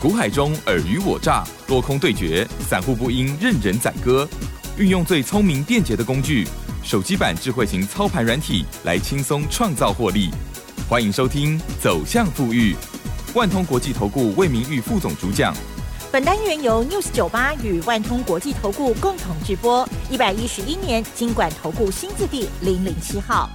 股海中尔虞我诈，多空对决，散户不应任人宰割。运用最聪明便捷的工具，手机版智慧型操盘软体，来轻松创造获利。欢迎收听《走向富裕》，万通国际投顾魏明玉副总主讲。本单元由 News 九八与万通国际投顾共同直播。一百一十一年经管投顾新字第零零七号。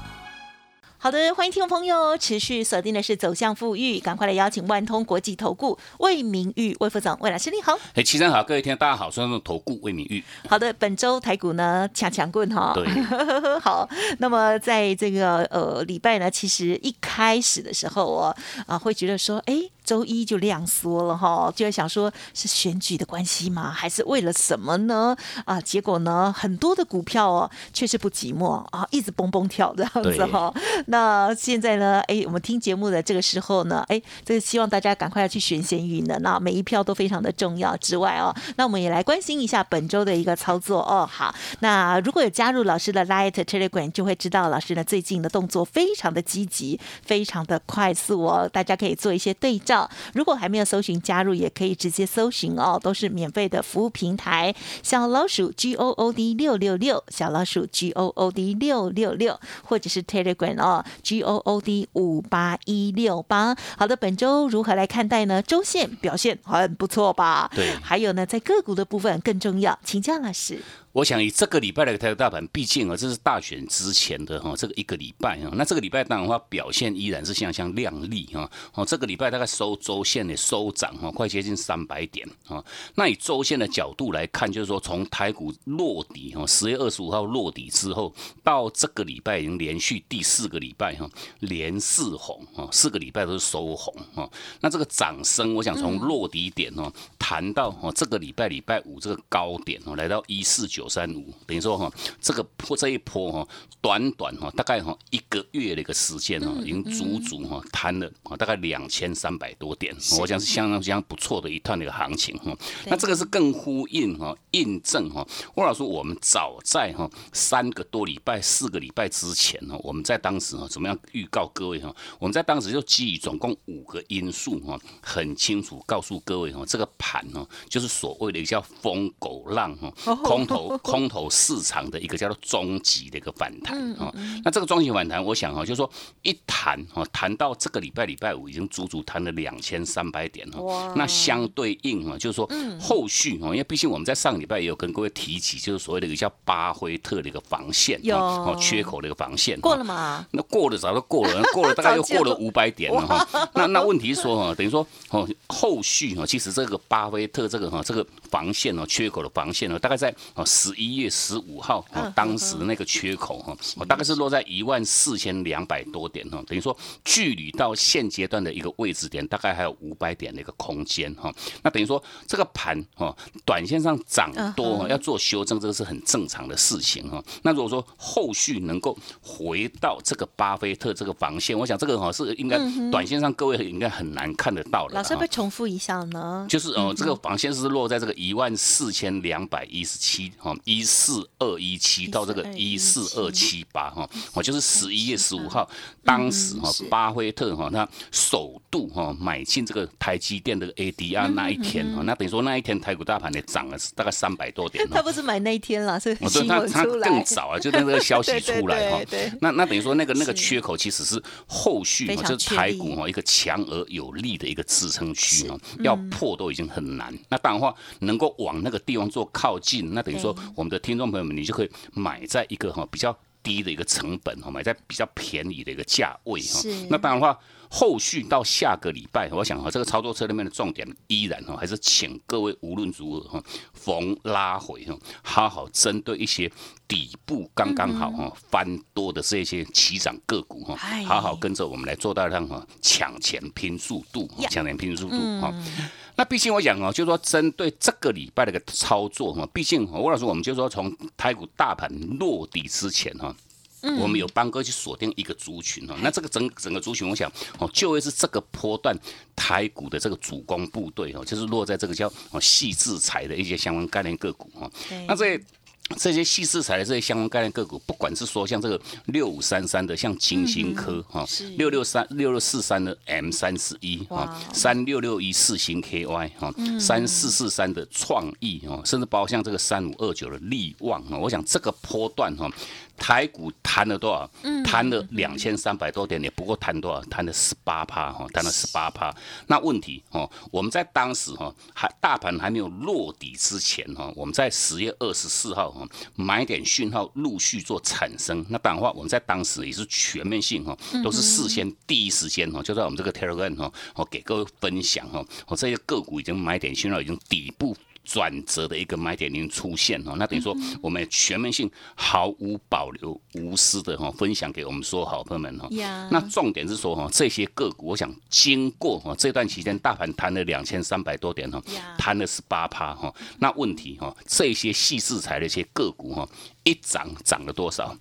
好的，欢迎听众朋友持续锁定的是走向富裕，赶快来邀请万通国际投顾魏明玉魏副总魏老师你好。哎，齐生好，各位听大家好，我是投顾魏明玉。好的，本周台股呢强强棍哈。对。好，那么在这个呃礼拜呢，其实一开始的时候哦啊会觉得说哎。周一就量缩了哈，就在想说是选举的关系吗？还是为了什么呢？啊，结果呢，很多的股票哦，确实不寂寞啊，一直蹦蹦跳这样子哈。那现在呢，哎，我们听节目的这个时候呢，哎，这个希望大家赶快要去选贤运的，那每一票都非常的重要之外哦，那我们也来关心一下本周的一个操作哦。好，那如果有加入老师的 Light Telegram，就会知道老师呢最近的动作非常的积极，非常的快速哦，大家可以做一些对照。如果还没有搜寻加入，也可以直接搜寻哦，都是免费的服务平台。小老鼠 G O O D 六六六，小老鼠 G O O D 六六六，或者是 Telegram 哦，G O O D 五八一六八。好的，本周如何来看待呢？周线表现很不错吧？对。还有呢，在个股的部分更重要，请教老师。我想以这个礼拜的台股大盘，毕竟啊，这是大选之前的哈，这个一个礼拜啊，那这个礼拜当然话表现依然是相当亮丽哈，哦，这个礼拜大概收周线的收涨哈，快接近三百点啊。那以周线的角度来看，就是说从台股落底哈，十月二十五号落底之后，到这个礼拜已经连续第四个礼拜哈，连四红啊，四个礼拜都是收红啊。那这个涨升，我想从落底点哦，谈到哦这个礼拜礼拜五这个高点哦，来到一四九。三五等于说哈，这个坡这一波哈，短短哈，大概哈一个月的一个时间哈，已经足足哈摊了啊，大概两千三百多点，我想是相当相当不错的一段的一个行情哈。那这个是更呼应哈，印证哈。郭老师，我们早在哈三个多礼拜、四个礼拜之前哈，我们在当时哈怎么样预告各位哈？我们在当时就基于总共五个因素哈，很清楚告诉各位哈，这个盘哈就是所谓的叫疯狗浪哈，空头。空头市场的一个叫做终极的一个反弹啊，那这个终极反弹，我想哈，就是说一谈哈，谈到这个礼拜礼拜五已经足足谈了两千三百点哈，那相对应哈，就是说后续哈，因为毕竟我们在上个礼拜也有跟各位提起，就是所谓的一个叫巴菲特的一个防线，哦缺口的一个防线，过了吗？那过了早就过了，过了大概又过了五百点了哈。那那问题是说哈，等于说哦，后续哈，其实这个巴菲特这个哈，这个防线哦，缺口的防线哦，大概在哦。十一月十五号，当时的那个缺口哈，我大概是落在一万四千两百多点哈，等于说距离到现阶段的一个位置点，大概还有五百点的一个空间哈。那等于说这个盘哈，短线上涨多要做修正，这个是很正常的事情哈。那如果说后续能够回到这个巴菲特这个防线，我想这个哈是应该短线上各位应该很难看得到的。老师会重复一下呢？就是哦，这个防线是落在这个一万四千两百一十七哈。一四二一七到这个一四二七八哈，我就是十一月十五号，当时哈巴菲特哈他首度哈买进这个台积电的 ADR 那一天哈，那等于说那一天台股大盘也涨了大概三百多点。他不是买那一天了，是新闻他更早啊，就那个消息 出来哈。那那等于说那个那个缺口其实是后续哈，就是台股哈一个强而有力的一个支撑区哈，要破都已经很难。那当然话能够往那个地方做靠近，那等于说。我们的听众朋友们，你就可以买在一个哈比较低的一个成本哈，买在比较便宜的一个价位哈。那当然的话，后续到下个礼拜，我想哈这个操作车里面的重点依然哈还是请各位无论如何哈逢拉回哈，好好针对一些底部刚刚好哈翻多的这些起涨个股哈，好好跟着我们来做到让哈抢钱拼速度，抢钱拼速度哈。那毕竟我讲哦，就是说针对这个礼拜的一个操作哈，毕竟吴老师，我们就说从台股大盘落底之前哈，我们有帮哥去锁定一个族群哦。那这个整整个族群，我想哦，就会是这个波段台股的这个主攻部队哦，就是落在这个叫哦细制裁的一些相关概念个股哈。那这这些细制材的这些相关概念个股，不管是说像这个六五三三的，像金星科哈，六六三六六四三的 M 三四一啊，三六六一四星 KY 哈，三四四三的创意哈，甚至包括像这个三五二九的利旺哈，我想这个波段哈。台股弹了多少？弹了两千三百多点，也不过弹多少？弹了十八趴哈，弹了十八趴。那问题哦，我们在当时哈，还大盘还没有落底之前哈，我们在十月二十四号哈，买点讯号陆续做产生。那当然话，我们在当时也是全面性哈，都是事先第一时间哈，就在我们这个 Telegram 哈，我给各位分享哈，我这些个股已经买点讯号已经底部。转折的一个买点已经出现哈，那等于说我们全面性毫无保留、无私的哈分享给我们所有好朋友们哈。那重点是说哈，这些个股，我想经过哈这段期间，大盘弹了两千三百多点哈，弹了十八趴哈。那问题哈，这些细制材的一些个股哈，一涨涨了多少？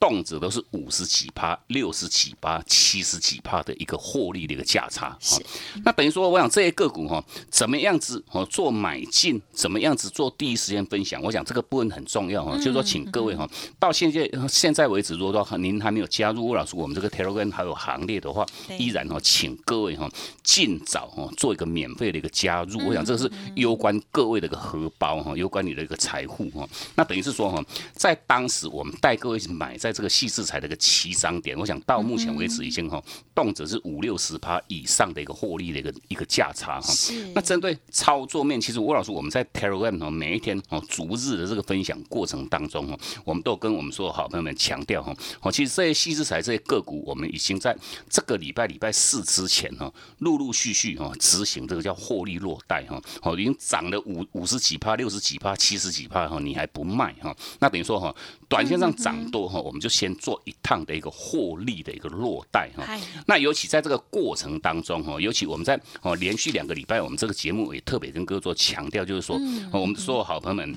动辄都是五十几趴、六十几趴、七十几趴的一个获利的一个价差哈。那等于说，我想这些个股哈，怎么样子哦做买进，怎么样子做第一时间分享，我想这个部分很重要哈。就是说，请各位哈，到现在现在为止，如果说您还没有加入吴老师我们这个 Telegram 还有行列的话，依然哈，请各位哈尽早哈做一个免费的一个加入。我想这个是攸关各位的一个荷包哈，攸关你的一个财富哈。那等于是说哈，在当时我们带各位买在。在这个细制材的一个起涨点，我想到目前为止已经哈，动辄是五六十趴以上的一个获利的一个一个价差哈。那针对操作面，其实吴老师我们在 Telegram 哈，每一天哦逐日的这个分享过程当中哈，我们都跟我们所有好朋友们强调哈，哦其实这些细制材这些个股，我们已经在这个礼拜礼拜四之前哈，陆陆续续哈执行这个叫获利落袋哈，哦已经涨了五五十几趴、六十几趴、七十几趴哈，你还不卖哈？那等于说哈，短线上涨多哈，我们。就先做一趟的一个获利的一个落袋哈，那尤其在这个过程当中哈，尤其我们在哦连续两个礼拜，我们这个节目也特别跟各位做强调，就是说，我们所有好朋友们。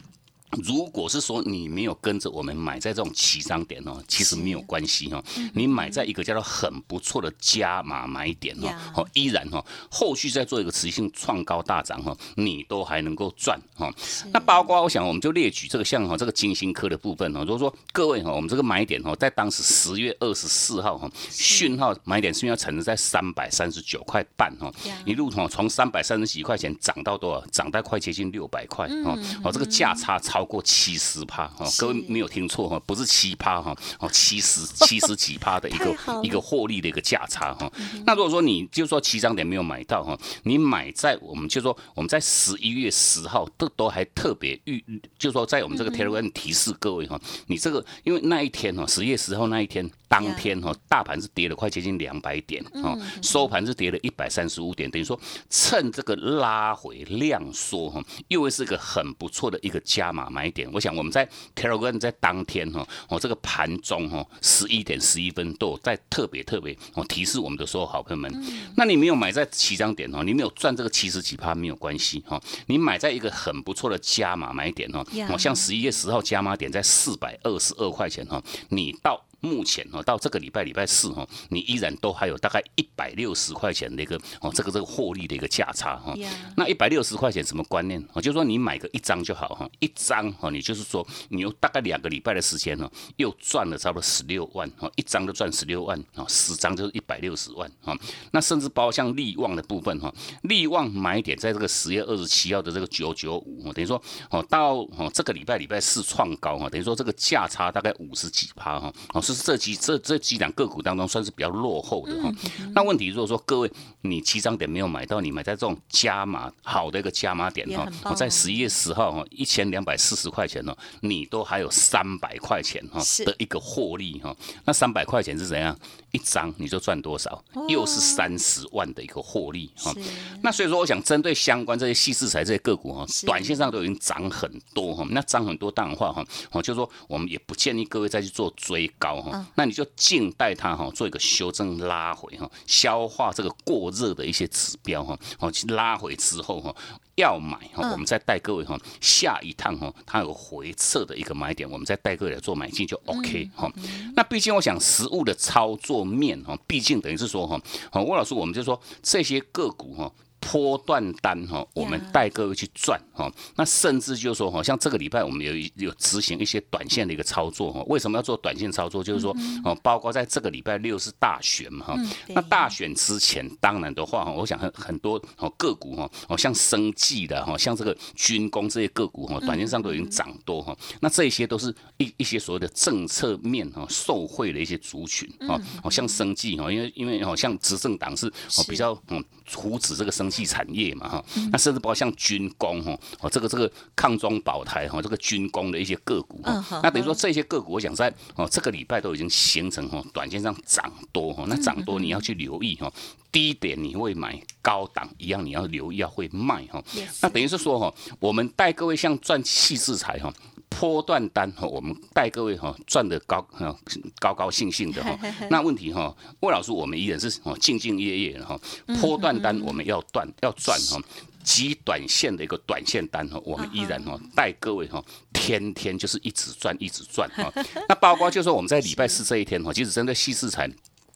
如果是说你没有跟着我们买在这种起涨点哦，其实没有关系哈。你买在一个叫做很不错的加码买点哦，哦依然哈，后续再做一个持续性创高大涨哈，你都还能够赚哈。那包括我想，我们就列举这个像哈这个金星科的部分哦，如果说各位哈，我们这个买点哦，在当时十月二十四号哈，讯号买点是要产生在三百三十九块半哈，一路哈从三百三十几块钱涨到多少？涨到快接近六百块哦，哦这个价差超。超过七十趴哈，各位没有听错哈，不是七趴哈，哦七十 七十几趴的一个一个获利的一个价差哈。那如果说你就说七张点没有买到哈，你买在我们就说我们在十一月十号都都还特别预，就说在我们这个 Telegram 提示各位哈，你这个因为那一天哈，十月十号那一天。当天哈，大盘是跌了快接近两百点哦，收盘是跌了一百三十五点，等于说趁这个拉回量缩哈，又是个很不错的一个加码买点。我想我们在 Telegram 在当天哈，哦这个盘中哈十一点十一分都有在特别特别哦提示我们的所有好朋友们。那你没有买在起涨点哦，你没有赚这个七十几趴没有关系哈，你买在一个很不错的加码买点哦，哦像十一月十号加码点在四百二十二块钱哈，你到。目前哦，到这个礼拜礼拜四哦，你依然都还有大概一百六十块钱的一个哦，这个这个获利的一个价差哈。那一百六十块钱什么观念？哦，就是说你买个一张就好哈，一张哦，你就是说你有大概两个礼拜的时间哦，又赚了差不多十六万哦，一张就赚十六万哦，十张就是一百六十万哦。那甚至包括像利旺的部分哈，利旺买点在这个十月二十七号的这个九九五，等于说哦到哦这个礼拜礼拜四创高哈，等于说这个价差大概五十几趴哈哦。这几这这几两个股当中算是比较落后的哈。那问题如果说各位你七张点没有买到，你买在这种加码好的一个加码点哈，我在十一月十号哈一千两百四十块钱呢，你都还有三百块钱哈的一个获利哈。那三百块钱是怎样？一张你就赚多少？又是三十万的一个获利哈。那所以说，我想针对相关这些细制材这些个股哈，短线上都已经涨很多哈。那涨很多当然话哈，哦，就是说我们也不建议各位再去做追高哈。那你就静待它哈，做一个修正拉回哈，消化这个过热的一些指标哈。哦，拉回之后哈。要买哈，我们再带各位哈，下一趟哈，它有回撤的一个买点，我们再带各位来做买进就 OK 哈。那毕竟我想实物的操作面哈，毕竟等于是说哈，好，魏老师我们就说这些个股哈。波段单哈，我们带各位去赚哈。那甚至就是说哈，像这个礼拜我们有有执行一些短线的一个操作哈。为什么要做短线操作？就是说哦，包括在这个礼拜六是大选嘛哈。那大选之前，当然的话哈，我想很很多哦个股哈，哦像生技的哈，像这个军工这些个股哈，短线上都已经涨多哈。那这些都是一一些所谓的政策面哈受惠的一些族群啊。哦像生技哈，因为因为哦像执政党是哦比较嗯扶持这个生。技产业嘛哈，那甚至包括像军工哈，哦这个这个抗中保台哈，这个军工的一些个股哈，那等于说这些个股，我想在哦这个礼拜都已经形成哈，短线上涨多哈，那涨多你要去留意哈，低点你会买，高档一样你要留意要会卖哈，那等于是说哈，我们带各位像赚细制裁哈。波段单哈，我们带各位哈赚的高哈高高兴兴的哈。那问题哈，魏老师，我们依然是哦兢兢业业的哈。波段单我们要断要赚哈，极短线的一个短线单哈，我们依然哈带各位哈天天就是一直赚一直赚哈。那包括就是说我们在礼拜四这一天哈，其实针对细市材。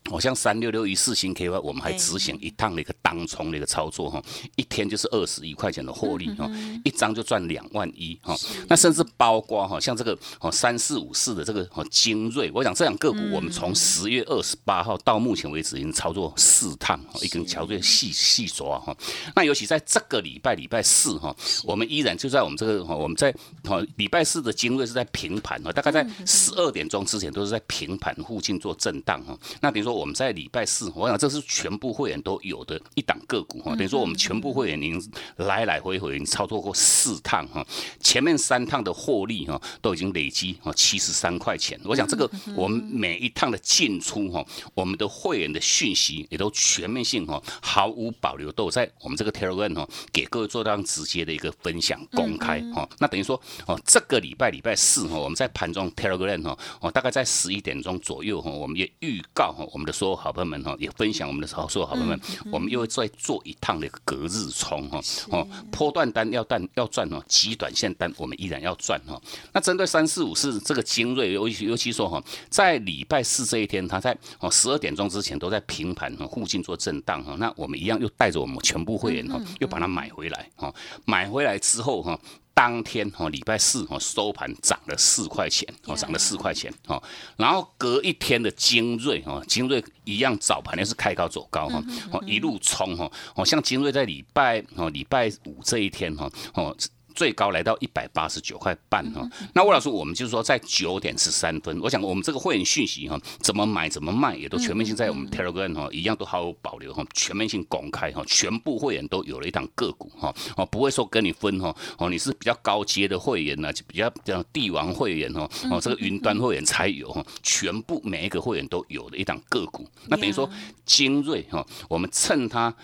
好像三六六一四星 KY，我们还执行一趟的一个当冲的一个操作哈，一天就是二十一块钱的获利哈，一张就赚两万一哈。那甚至包括哈，像这个哦三四五四的这个哦精锐，我想这两个股我们从十月二十八号到目前为止已经操作四趟，一根桥队细细抓哈。那尤其在这个礼拜礼拜四哈，我们依然就在我们这个我们在哦礼拜四的精锐是在平盘哈，大概在十二点钟之前都是在平盘附近做震荡哈。那比如说。我们在礼拜四，我想这是全部会员都有的一档个股哈，等于说我们全部会员已经来来回回已经操作过四趟哈，前面三趟的获利哈都已经累积哈七十三块钱。我想这个我们每一趟的进出哈，我们的会员的讯息也都全面性哈，毫无保留都在我们这个 Telegram 哈，给各位做到直接的一个分享公开哈。那等于说哦，这个礼拜礼拜四哈，我们在盘中 Telegram 哈，哦大概在十一点钟左右哈，我们也预告哈我们。的所有好朋友们哈，也分享我们的所有好朋友们，我们又会再做一趟的隔日冲哈哦，波段单要赚要赚哦，极短线单我们依然要赚哈。那针对三四五四这个精锐，尤其尤其说哈，在礼拜四这一天，它在哦十二点钟之前都在平盘哈附近做震荡哈，那我们一样又带着我们全部会员哈，又把它买回来哈，买回来之后哈。当天哦，礼拜四哦收盘涨了四块钱哦，涨了四块钱哦。然后隔一天的精锐哦，精锐一样早盘也是开高走高哈，哦一路冲哈，哦像精锐在礼拜哦礼拜五这一天哈哦。最高来到一百八十九块半哈，那魏老师，我们就是说在九点十三分，我想我们这个会员讯息哈，怎么买怎么卖也都全面性在我们 Telegram 哈，一样都毫无保留哈，全面性公开哈，全部会员都有了一档个股哈，哦不会说跟你分哈，哦你是比较高阶的会员呢，就比较比较帝王会员哈，哦这个云端会员才有哈，全部每一个会员都有的一档个股，那等于说精锐哈，我们趁它。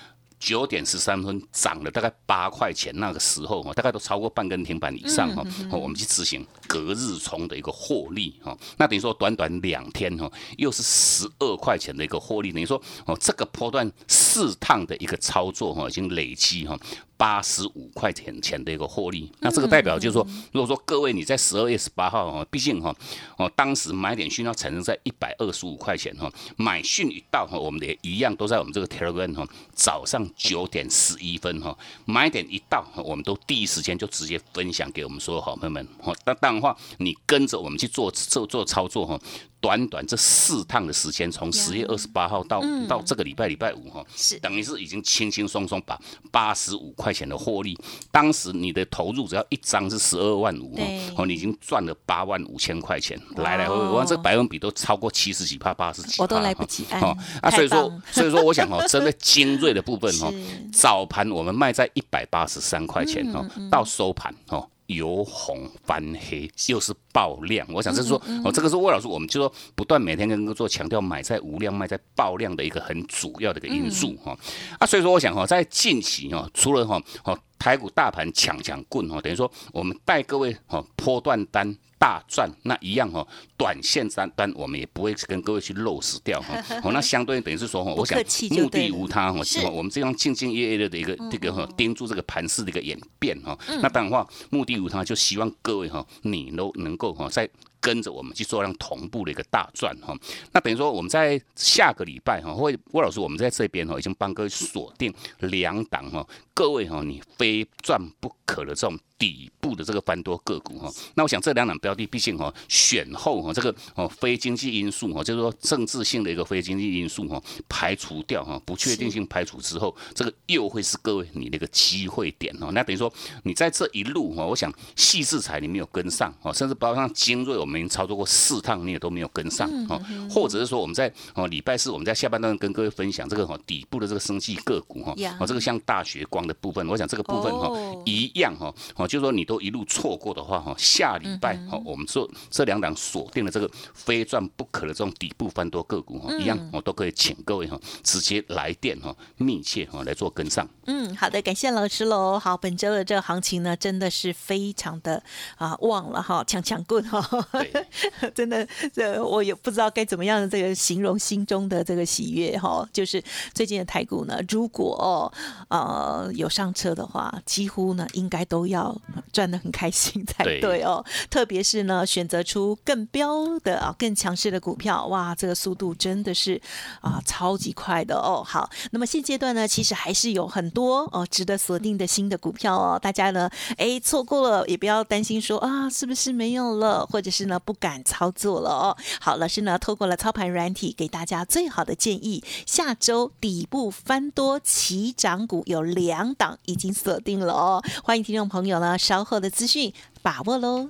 九点十三分涨了大概八块钱，那个时候哈，大概都超过半根停板以上哈，我们去执行隔日冲的一个获利哈，那等于说短短两天哈，又是十二块钱的一个获利，等于说哦，这个波段四趟的一个操作哈，已经累积哈。八十五块钱钱的一个获利，那这个代表就是说，如果说各位你在十二月十八号哈，毕竟哈哦，当时买点讯要产生在一百二十五块钱哈，买讯一到哈，我们也一样都在我们这个 Telegram 哈，早上九点十一分哈，买点一到，我们都第一时间就直接分享给我们所有好朋友们哈。那当然话，你跟着我们去做做做操作哈。短短这四趟的时间，从十月二十八号到到这个礼拜礼拜五哈，是。等于是已经轻轻松松把八十五块钱的获利，当时你的投入只要一张是十二万五哦，你已经赚了八万五千块钱，来来回回，我这个百分比都超过七十几帕、八十几，我都来不及哦啊，所以说 所以说我想哦，针对精锐的部分哦，早盘我们卖在一百八十三块钱哦，到收盘哦。由红翻黑，又是爆量。我想是说，哦，这个是魏老师，我们就说不断每天跟各位做强调，买在无量，卖在爆量的一个很主要的一个因素哈。啊，所以说我想哈，在近期哈，除了哈，哦，台股大盘抢抢棍哈，等于说我们带各位哈，波段单。大赚，那一样哈，短线单单我们也不会跟各位去漏失掉哈。哦，那相对等于是说哈，我想目的无他哈，我们这样兢兢业业的一个这个哈，盯住这个盘势的一个演变哈。那当然话，目的无他，就希望各位哈，你都能够哈在。跟着我们去做让同步的一个大赚哈，那等于说我们在下个礼拜哈，会郭老师我们在这边哈已经帮各位锁定两档哈，各位哈你非赚不可的这种。底部的这个翻多个股哈，那我想这两档标的，毕竟哈选后哈这个哦非经济因素哈，就是说政治性的一个非经济因素哈排除掉哈，不确定性排除之后，这个又会是各位你的一个机会点哈。那等于说你在这一路哈，我想细制裁你没有跟上哦，甚至包括像精锐，我们已经操作过四趟，你也都没有跟上哦，或者是说我们在哦礼拜四我们在下半段跟各位分享这个哈底部的这个生计个股哈，哦这个像大学光的部分，我想这个部分哈一样哈哦。就是说你都一路错过的话哈，下礼拜哈，我们做这两档锁定了这个非赚不可的这种底部翻多个股哈，一样我都可以请各位哈直接来电哈，密切哈来做跟上。嗯，好的，感谢老师喽。好，本周的这个行情呢，真的是非常的啊旺了哈，强强棍哈，真的这我也不知道该怎么样这个形容心中的这个喜悦哈。就是最近的台股呢，如果呃有上车的话，几乎呢应该都要。赚的很开心才对哦，特别是呢，选择出更标的啊，更强势的股票，哇，这个速度真的是啊，超级快的哦。好，那么现阶段呢，其实还是有很多哦值得锁定的新的股票哦，大家呢，哎，错过了也不要担心说啊，是不是没有了，或者是呢不敢操作了哦。好，老师呢，透过了操盘软体给大家最好的建议，下周底部翻多起涨股有两档已经锁定了哦，欢迎听众朋友了。稍后的资讯，把握喽！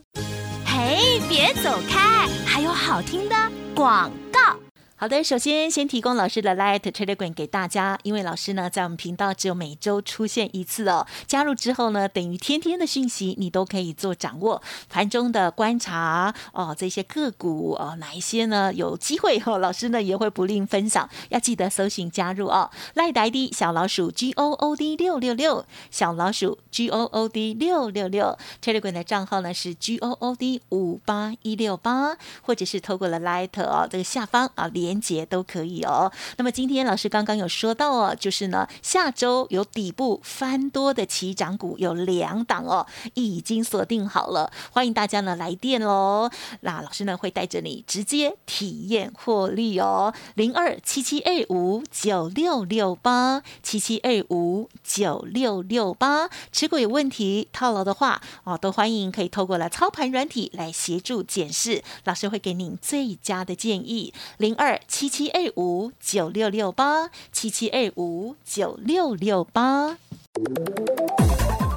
嘿，别走开，还有好听的广告。好的，首先先提供老师的 Light Telegram 给大家，因为老师呢在我们频道只有每周出现一次哦。加入之后呢，等于天天的讯息你都可以做掌握，盘中的观察哦，这些个股哦，哪一些呢有机会哦，老师呢也会不吝分享，要记得搜寻加入哦。赖呆的小老鼠 G O O D 六六六，小老鼠 G O O D 六六六，Telegram 的账号呢是 G O O D 五八一六八，或者是透过了 Light 哦，这个下方啊连。连接都可以哦。那么今天老师刚刚有说到哦，就是呢，下周有底部翻多的起涨股有两档哦，已经锁定好了，欢迎大家呢来电喽。那老师呢会带着你直接体验获利哦。零二七七二五九六六八七七二五九六六八，持股有问题套牢的话哦，都欢迎可以透过了操盘软体来协助检视，老师会给您最佳的建议。零二。七七二五九六六八，七七二五九六六八。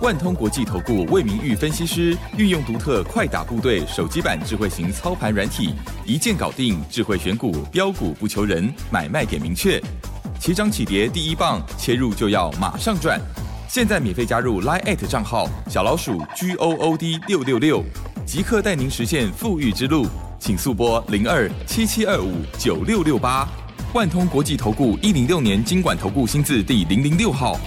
万通国际投顾魏明玉分析师运用独特快打部队手机版智慧型操盘软体，一键搞定智慧选股标股不求人，买卖点明确，起涨起跌第一棒，切入就要马上赚。现在免费加入 Line 账号小老鼠 G O O D 六六六，即刻带您实现富裕之路。请速拨零二七七二五九六六八，万通国际投顾一零六年经管投顾新字第零零六号。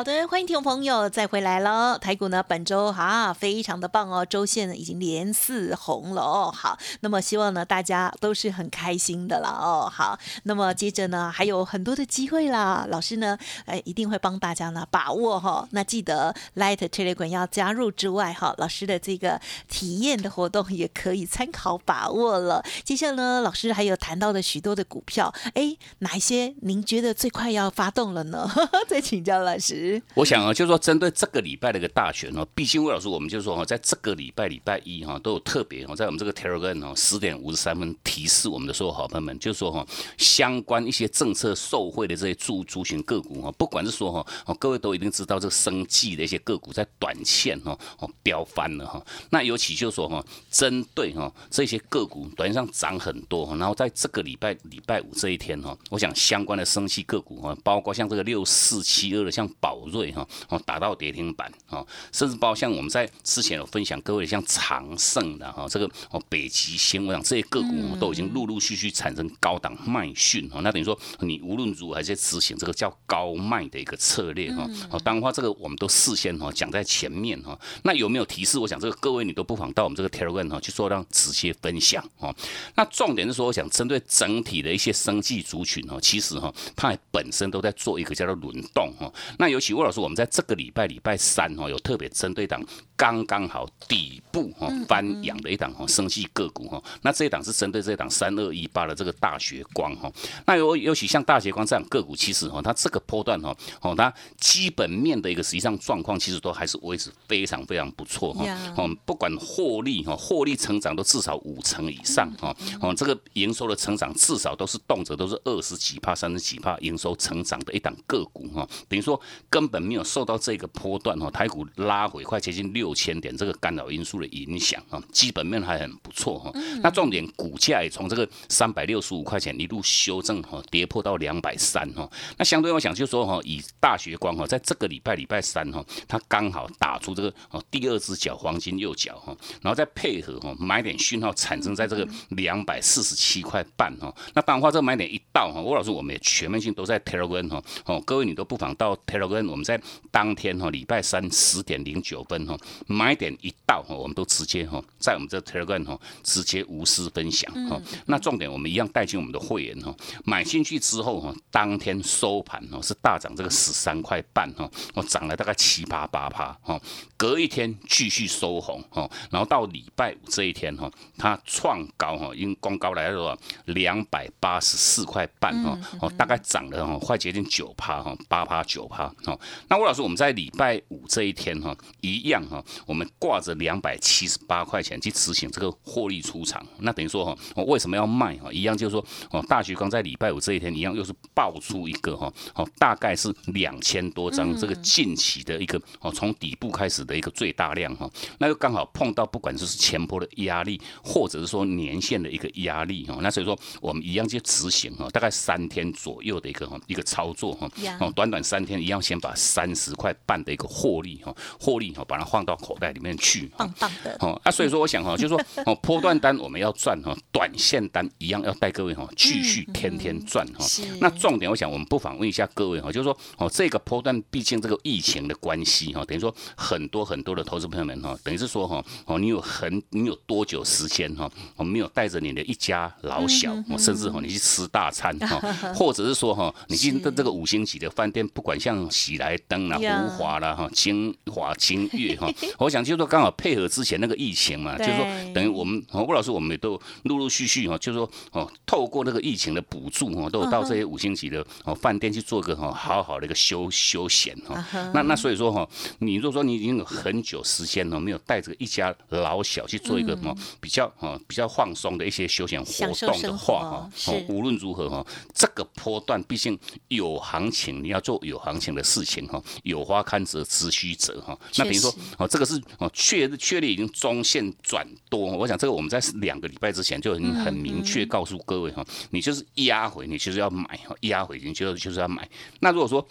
好的，欢迎听众朋友再回来喽。台股呢，本周哈非常的棒哦，周线呢已经连四红了哦。好，那么希望呢大家都是很开心的了哦。好，那么接着呢还有很多的机会啦，老师呢哎一定会帮大家呢把握哈。那记得 Light Telegram 要加入之外哈，老师的这个体验的活动也可以参考把握了。接下来呢，老师还有谈到的许多的股票，哎，哪一些您觉得最快要发动了呢？再请教老师。我想啊，就是说针对这个礼拜的一个大选哦，毕竟魏老师，我们就是说哈，在这个礼拜礼拜一哈，都有特别哈，在我们这个 Telegram 哦，十点五十三分提示我们的所有好朋友们，就是说哈，相关一些政策受惠的这些猪猪群个股哈，不管是说哈，哦，各位都一定知道这个生计的一些个股在短线哈哦飙翻了哈，那尤其就是说哈，针对哈这些个股短线上涨很多哈，然后在这个礼拜礼拜五这一天哈，我想相关的生气个股哈，包括像这个六四七二的像宝。宝瑞哈哦打到跌停板哦，甚至包括像我们在之前有分享各位像长盛的哈这个哦北极星，我想这些个股都已经陆陆续续产生高档卖讯哈，那等于说你无论如何还是执行这个叫高卖的一个策略哈。哦，当然话这个我们都事先哈讲在前面哈。那有没有提示？我想这个各位你都不妨到我们这个 Telegram 哈去做让直接分享哦。那重点是说，我想针对整体的一些生计族群哈，其实哈它本身都在做一个叫做轮动哈。那尤其魏老师，我们在这个礼拜礼拜三哦有特别针对档刚刚好底部哈翻阳的一档哈生计个股哈。那这一档是针对这一档三二一八的这个大学光哈。那尤尤其像大学光这样个股，其实哈它这个波段哈哦它基本面的一个实际上状况，其实都还是维持非常非常不错哈。哦，不管获利哈，获利成长都至少五成以上哈。哦，这个营收的成长至少都是动辄都是二十几帕、三十几帕营收成长的一档个股哈。等于说根本没有受到这个波段哈，台股拉回快接近六千点这个干扰因素的影响啊，基本面还很不错哈。那重点股价也从这个三百六十五块钱一路修正哈，跌破到两百三哈。那相对我想就说哈，以大学光哈，在这个礼拜礼拜三哈，它刚好打出这个哦第二只脚黄金右脚哈，然后再配合哈买点讯号产生在这个两百四十七块半哈。那当然话这个买点一到哈，吴老师我们也全面性都在 Telegram 哈哦，各位你都不妨到 Telegram，我们在当天哈礼拜三十点零九分哈买点一到哈，我们都直接哈在我们这 Telegram 哈直接无私分享哈。那重点我们一样带进我们的会员哈，买进去之后哈，当天收盘哦是大涨这个十三块半哈，我涨了大概七八八趴哈，隔一天继续收红哈，然后到礼拜五这一天哈，它创高哈，因光高来了两百八十四块半哈，哦大概涨了哈快接近九趴哈，八趴九趴哈。那吴老师我们在礼拜五这一天哈，一样哈，我们挂着两百七十八块钱去执行这个获利出场，那等于说哈，我为什么要卖哈？一样就是说哦，大徐刚在礼拜五这一天一样又是爆出一个哈，哦大概是两千多张这个近期的一个哦从底部开始的一个最大量哈，那就刚好碰到不管就是前坡的压力，或者是说年线的一个压力哈，那所以说我们一样就执行哈，大概三天左右的一个哈一个操作哈，哦短短三天一样先把三十块半的一个获利哈，获利哈把它放到口袋里面去，棒棒的。哦啊，所以说我想哈，就是说哦波段单我们要赚哈，短线单一样要带各位哈继续天天赚哈，那重点我想我们不妨问一下各位哈，就是说哦这个波段毕竟这个疫情的关系哈，等于说很多很多的投资朋友们哈，等于是说哈哦你有很你有多久时间哈，我没有带着你的一家老小，甚至哈你去吃大餐哈，或者是说哈你进的这个五星级的饭店，不管像喜来登啦、福华啦哈、金华金悦哈，我想就是说刚好配合之前那个疫情嘛，就是说等于我们吴老师我们也都陆陆续续哈，就是说哦透过那个疫情的补助哈，都有到这些五星级的哦饭店去做个哈好好的一个休休闲哈。那那所以说哈，你如果说你已经有很久时间了没有带着一家老小去做一个什么比较啊比较放松的一些休闲活动的话哈，无论如何哈，这个波段毕竟有行情，你要做有行情的事情哈，有花堪折直须折哈。那比如说哦，这个是哦确确立已经中线转多，我想这个我们在两个礼拜之前就已经很明确告诉各位哈，你就是压回，你就是要买哈，压回你就就是要买。那如果说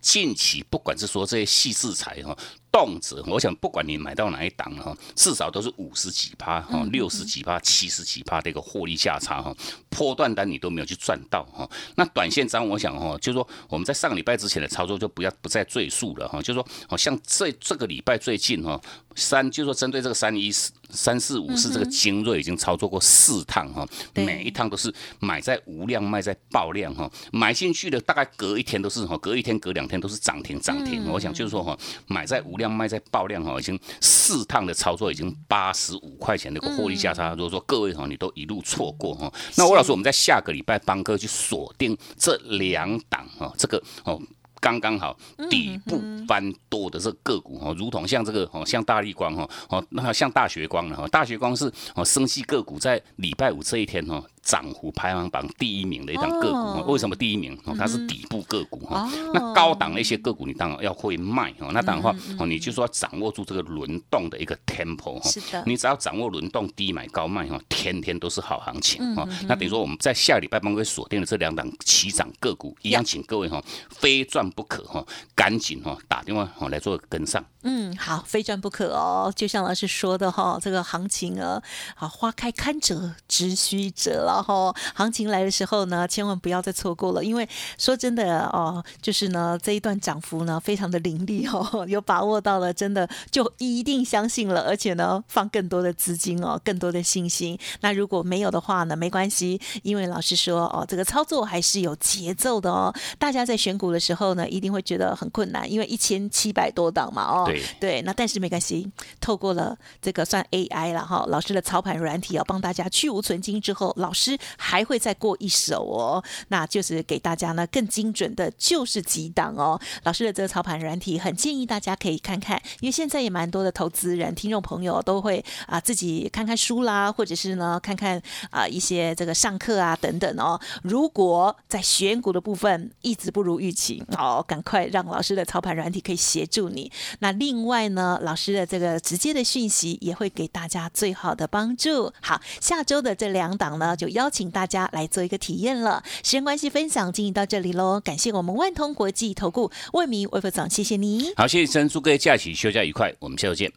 近期不管是说这些细制裁哈。动辄，我想不管你买到哪一档哈，至少都是五十几趴哈，六十几趴、七十几趴的一个获利价差哈，波段单你都没有去赚到哈。那短线张，我想哈，就是说我们在上个礼拜之前的操作就不要不再赘述了哈，就是说，好像这这个礼拜最近哈，三就是说针对这个三一四三四五四这个精锐已经操作过四趟哈，每一趟都是买在无量卖在爆量哈，买进去的大概隔一天都是哈，隔一天隔两天都是涨停涨停。我想就是说哈，买在无。量卖在爆量哈，已经四趟的操作，已经八十五块钱的一个获利价差。如果说各位哈，你都一路错过哈，那吴老师，我们在下个礼拜帮哥去锁定这两档哈，这个哦。刚刚好底部翻多的这个股哈，如同像这个哦，像大力光哈，哦，那像大学光了哈，大学光是哦，升息个股在礼拜五这一天哈，涨幅排行榜第一名的一档个股。哦。为什么第一名？哦，它是底部个股哈。哦那高档的一些个股，你当然要会卖哦。那当然的话，哦，你就说要掌握住这个轮动的一个 tempo 哈。是的你只要掌握轮动低买高卖哈，天天都是。好行情哈。那等于说我们在下个礼拜帮各位锁定的这两档起涨个股，一样，请各位哈，非赚不可哈，赶紧哈打电话哈来做跟上。嗯，好，非赚不可哦。就像老师说的哈，这个行情啊，好花开堪折直须折了哈。行情来的时候呢，千万不要再错过了，因为说真的哦，就是呢这一段涨幅呢非常的凌厉哦，有把握到了，真的就一定相信了，而且呢放更多的资金哦，更多的信心。那如果没有的话呢，没关系，因为老师说哦，这个操作还是有节奏的哦。大家在选股的时候呢，一定会觉得很困难，因为一千七百多档嘛哦。对对，那但是没关系，透过了这个算 AI 了哈，老师的操盘软体要帮大家去无存金之后，老师师还会再过一手哦，那就是给大家呢更精准的，就是几档哦。老师的这个操盘软体很建议大家可以看看，因为现在也蛮多的投资人、听众朋友都会啊自己看看书啦，或者是呢看看啊一些这个上课啊等等哦。如果在选股的部分一直不如预期，哦，赶快让老师的操盘软体可以协助你。那另外呢，老师的这个直接的讯息也会给大家最好的帮助。好，下周的这两档呢，就邀请大家来做一个体验了。时间关系，分享进行到这里喽，感谢我们万通国际投顾魏明魏副总，谢谢你。好，谢谢珍珠各位假期休假愉快，我们下周见。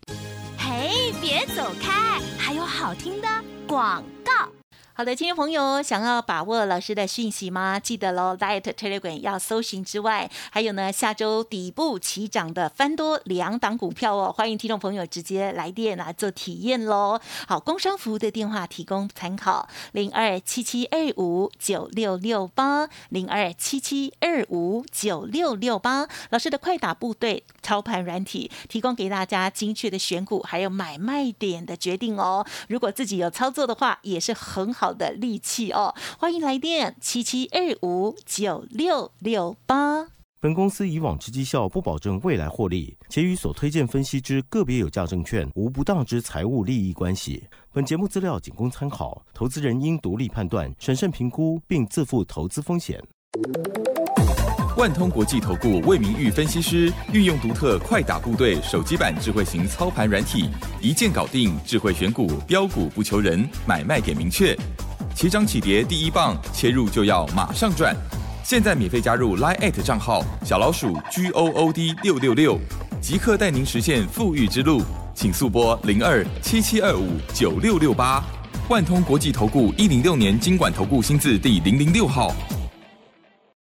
嘿，别走开，还有好听的广告。好的，听众朋友，想要把握老师的讯息吗？记得喽，Light Telegram 要搜寻之外，还有呢，下周底部起涨的翻多两档股票哦，欢迎听众朋友直接来电来做体验喽。好，工商服务的电话提供参考：零二七七二五九六六八零二七七二五九六六八。老师的快打部队操盘软体提供给大家精确的选股，还有买卖点的决定哦。如果自己有操作的话，也是很好好的利器哦。欢迎来电七七二五九六六八。本公司以往之绩效不保证未来获利，且与所推荐分析之个别有价证券无不当之财务利益关系。本节目资料仅供参考，投资人应独立判断、审慎评估，并自负投资风险。万通国际投顾魏明玉分析师运用独特快打部队手机版智慧型操盘软体，一键搞定智慧选股，标股不求人，买卖点明确。起涨起跌第一棒，切入就要马上赚。现在免费加入 Line 账号小老鼠 G O O D 六六六，即刻带您实现富裕之路。请速拨零二七七二五九六六八。万通国际投顾一零六年经管投顾新字第零零六号。